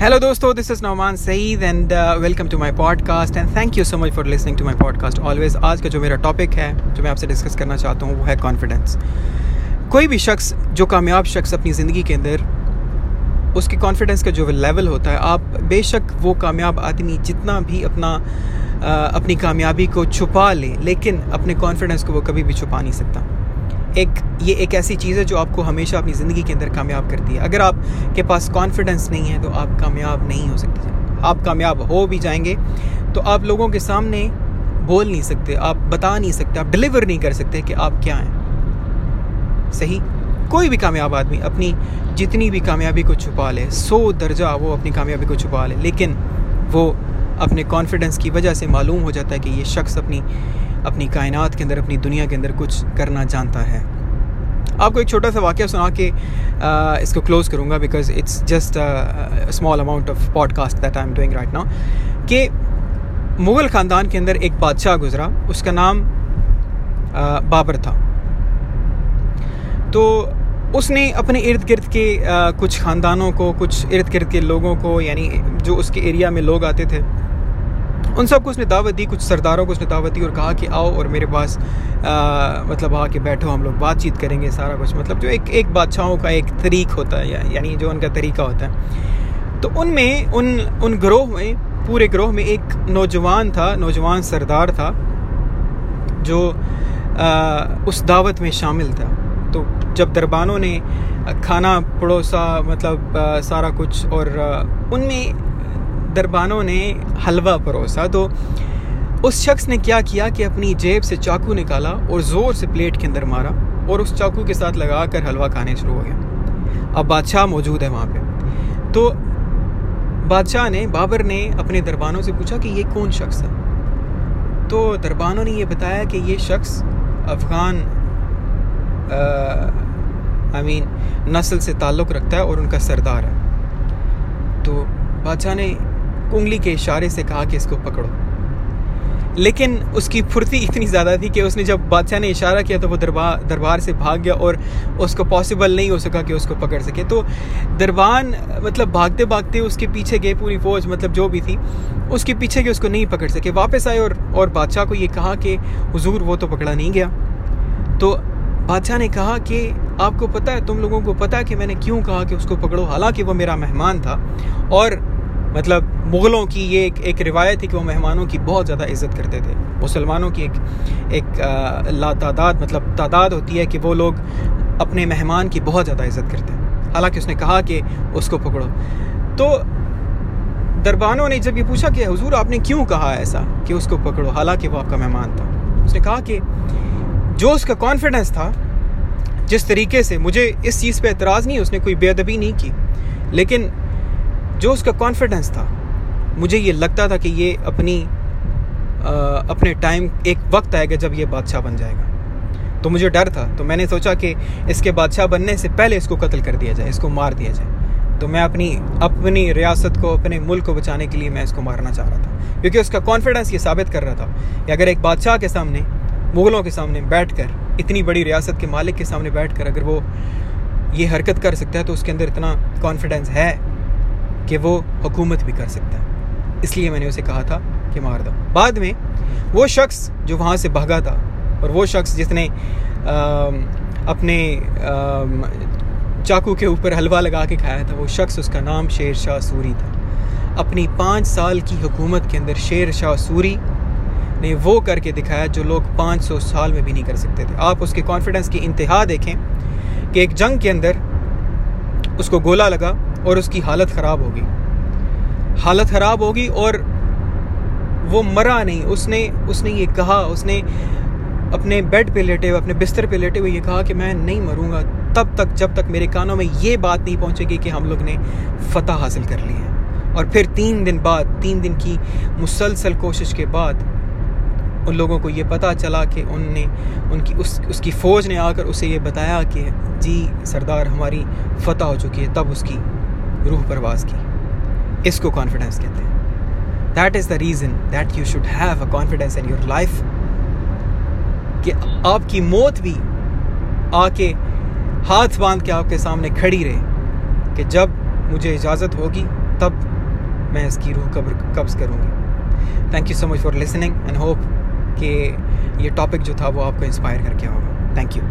Hello, दोस्तों this is Nauman Saeed and welcome to my podcast and thank you so much for listening to my podcast always आज का जो मेरा topic है जो मैं आपसे डिस्कस करना चाहता हूँ वो है कॉन्फिडेंस कोई भी शख्स जो कामयाब शख्स अपनी ज़िंदगी के अंदर उसके कॉन्फिडेंस का जो लेवल होता है आप बेशक वो कामयाब आदमी जितना भी अपना uh, अपनी कामयाबी को छुपा लें लेकिन अपने कॉन्फिडेंस को वो कभी भी छुपा नहीं सकता। एक, ये एक ऐसी चीज़ है जो आपको हमेशा अपनी ज़िंदगी के अंदर कामयाब करती है। अगर आपके पास कॉन्फिडेंस नहीं है तो आप कामयाब नहीं हो सकते। आप कामयाब हो भी जाएँगे तो आप लोगों के सामने बोल नहीं सकते, आप बता नहीं सकते, आप डिलीवर नहीं कर सकते कि आप क्या हैं। सही? कोई भी कामयाब आदमी अपनी जितनी भी कामयाबी को छुपा ले, सौ दर्जा वो अपनी कामयाबी को छुपा ले, लेकिन वो अपने कॉन्फिडेंस की वजह से मालूम हो जाता है कि ये शख्स अपनी अपनी कायनात के अंदर अपनी दुनिया के अंदर कुछ करना जानता है। आपको एक छोटा सा वाक्य सुना के uh, इसको क्लोज़ करूँगा because it's just small amount of podcast that I am doing right now कि मुग़ल ख़ानदान के अंदर एक बादशाह गुज़रा उसका नाम uh, बाबर था। तो उसने अपने इर्द गिर्द के uh, कुछ ख़ानदानों को कुछ इर्द गिर्द के लोगों को यानी जो उसके एरिया में लोग आते थे उन सबको उसने दावत दी कुछ सरदारों को उसने दावत दी और कहा कि आओ और मेरे पास आ, मतलब आके बैठो हम लोग बातचीत करेंगे सारा कुछ। मतलब जो एक एक बादशाहों का एक तरीक होता है या, यानी जो उनका तरीका होता है। तो उनमें उन उन ग्रोह में पूरे ग्रोह में एक नौजवान था नौजवान सरदार था जो आ, उस दावत में शामिल था। तो जब दरबानों ने खाना पड़ोसा मतलब आ, सारा कुछ और उनमें दरबानों ने हलवा परोसा। तो उस शख्स ने क्या किया कि अपनी जेब से चाकू निकाला और ज़ोर से प्लेट के अंदर मारा और उस चाकू के साथ लगा कर हलवा खाने शुरू हो गया। अब बादशाह मौजूद है वहाँ पे। तो बादशाह ने, बाबर ने अपने दरबानों से पूछा कि ये कौन शख्स है? तो दरबानों ने ये बताया कि ये शख्स अफ़गान आई मीन नस्ल से ताल्लुक़ रखता है और उनका सरदार है। तो बादशाह ने उंगली के इशारे से कहा कि इसको पकड़ो। लेकिन उसकी फुर्ती इतनी ज़्यादा थी कि उसने जब बादशाह ने इशारा किया तो वो दरबार दरबार से भाग गया और उसको पॉसिबल नहीं हो सका कि उसको पकड़ सके। तो दरबान मतलब भागते भागते उसके पीछे गए पूरी फौज मतलब जो भी थी, उसके पीछे गए, उसको नहीं पकड़ सके। वापस आए और और बादशाह को ये कहा कि, हुजूर, वो तो पकड़ा नहीं गया। तो बादशाह ने कहा कि, आपको पता है, तुम लोगों को पता है कि मैंने क्यों कहा कि उसको पकड़ो? हालाँकि वो मेरा मेहमान था और मतलब मुग़लों की ये एक एक रिवायत थी कि वो मेहमानों की बहुत ज़्यादा इज़्ज़त करते थे। मुसलमानों की एक एक ला तादाद मतलब तादाद होती है कि वो लोग अपने मेहमान की बहुत ज़्यादा इज़्ज़त करते हैं। हालाँकि उसने कहा कि उसको पकड़ो। तो दरबानों ने जब ये पूछा कि, हुजूर, आपने क्यों कहा ऐसा कि उसको पकड़ो? हालाँकि वो आपका मेहमान था। उसने कहा कि, जो उसका कॉन्फिडेंस था, जिस तरीके से मुझे इस चीज़ पे एतराज़ नहीं, उसने कोई बेअदबी नहीं की। लेकिन जो उसका कॉन्फिडेंस था मुझे ये लगता था कि ये अपनी आ, अपने टाइम एक वक्त आएगा जब ये बादशाह बन जाएगा। तो मुझे डर था। तो मैंने सोचा कि इसके बादशाह बनने से पहले इसको कत्ल कर दिया जाए इसको मार दिया जाए। तो मैं अपनी अपनी रियासत को अपने मुल्क को बचाने के लिए मैं इसको मारना चाह रहा था। क्योंकि उसका कॉन्फिडेंस ये साबित कर रहा था कि अगर एक बादशाह के सामने मुग़लों के सामने बैठ कर इतनी बड़ी रियासत के मालिक के सामने बैठ कर अगर वो ये हरकत कर सकता है तो उसके अंदर इतना कॉन्फिडेंस है कि वो हुकूमत भी कर सकता है। इसलिए मैंने उसे कहा था कि मार दो। बाद में वो शख्स जो वहाँ से भागा था और वो शख्स जिसने आ, अपने आ, चाकू के ऊपर हलवा लगा के खाया था वो शख्स उसका नाम शेर शाह सूरी था। अपनी पाँच साल की हुकूमत के अंदर शेर शाह सूरी ने वो करके दिखाया जो लोग 500 साल में भी नहीं कर सकते थे। आप उसके कॉन्फिडेंस की इंतहा देखें कि एक जंग के अंदर उसको गोला लगा और उसकी हालत ख़राब होगी। हालत ख़राब होगी और वो मरा नहीं। उसने उसने ये कहा, उसने अपने बेड पे लेटे हुए, अपने बिस्तर पे लेटे हुए ये कहा कि मैं नहीं मरूँगा तब तक, जब तक मेरे कानों में ये बात नहीं पहुंचेगी कि हम लोग ने फतह हासिल कर ली है। और फिर तीन दिन बाद, तीन दिन की मुसलसल कोशिश के बाद उन लोगों को ये पता चला कि उनने, उनकी उस, उसकी फ़ौज ने आकर उसे ये बताया कि, जी, सरदार, हमारी फतह हो चुकी है। तब उसकी रूह परवाज की। इसको कॉन्फिडेंस कहते हैं। That is the reason that you should have a confidence in your life कि आपकी मौत भी आके हाथ बाँध के आपके सामने खड़ी रहे कि जब मुझे इजाज़त होगी, तब मैं इसकी रूह कब्र, कब्ज़ करूँगी। Thank you so much for listening and hope कि ये टॉपिक जो था वो आपको इंस्पायर करके होगा। Thank you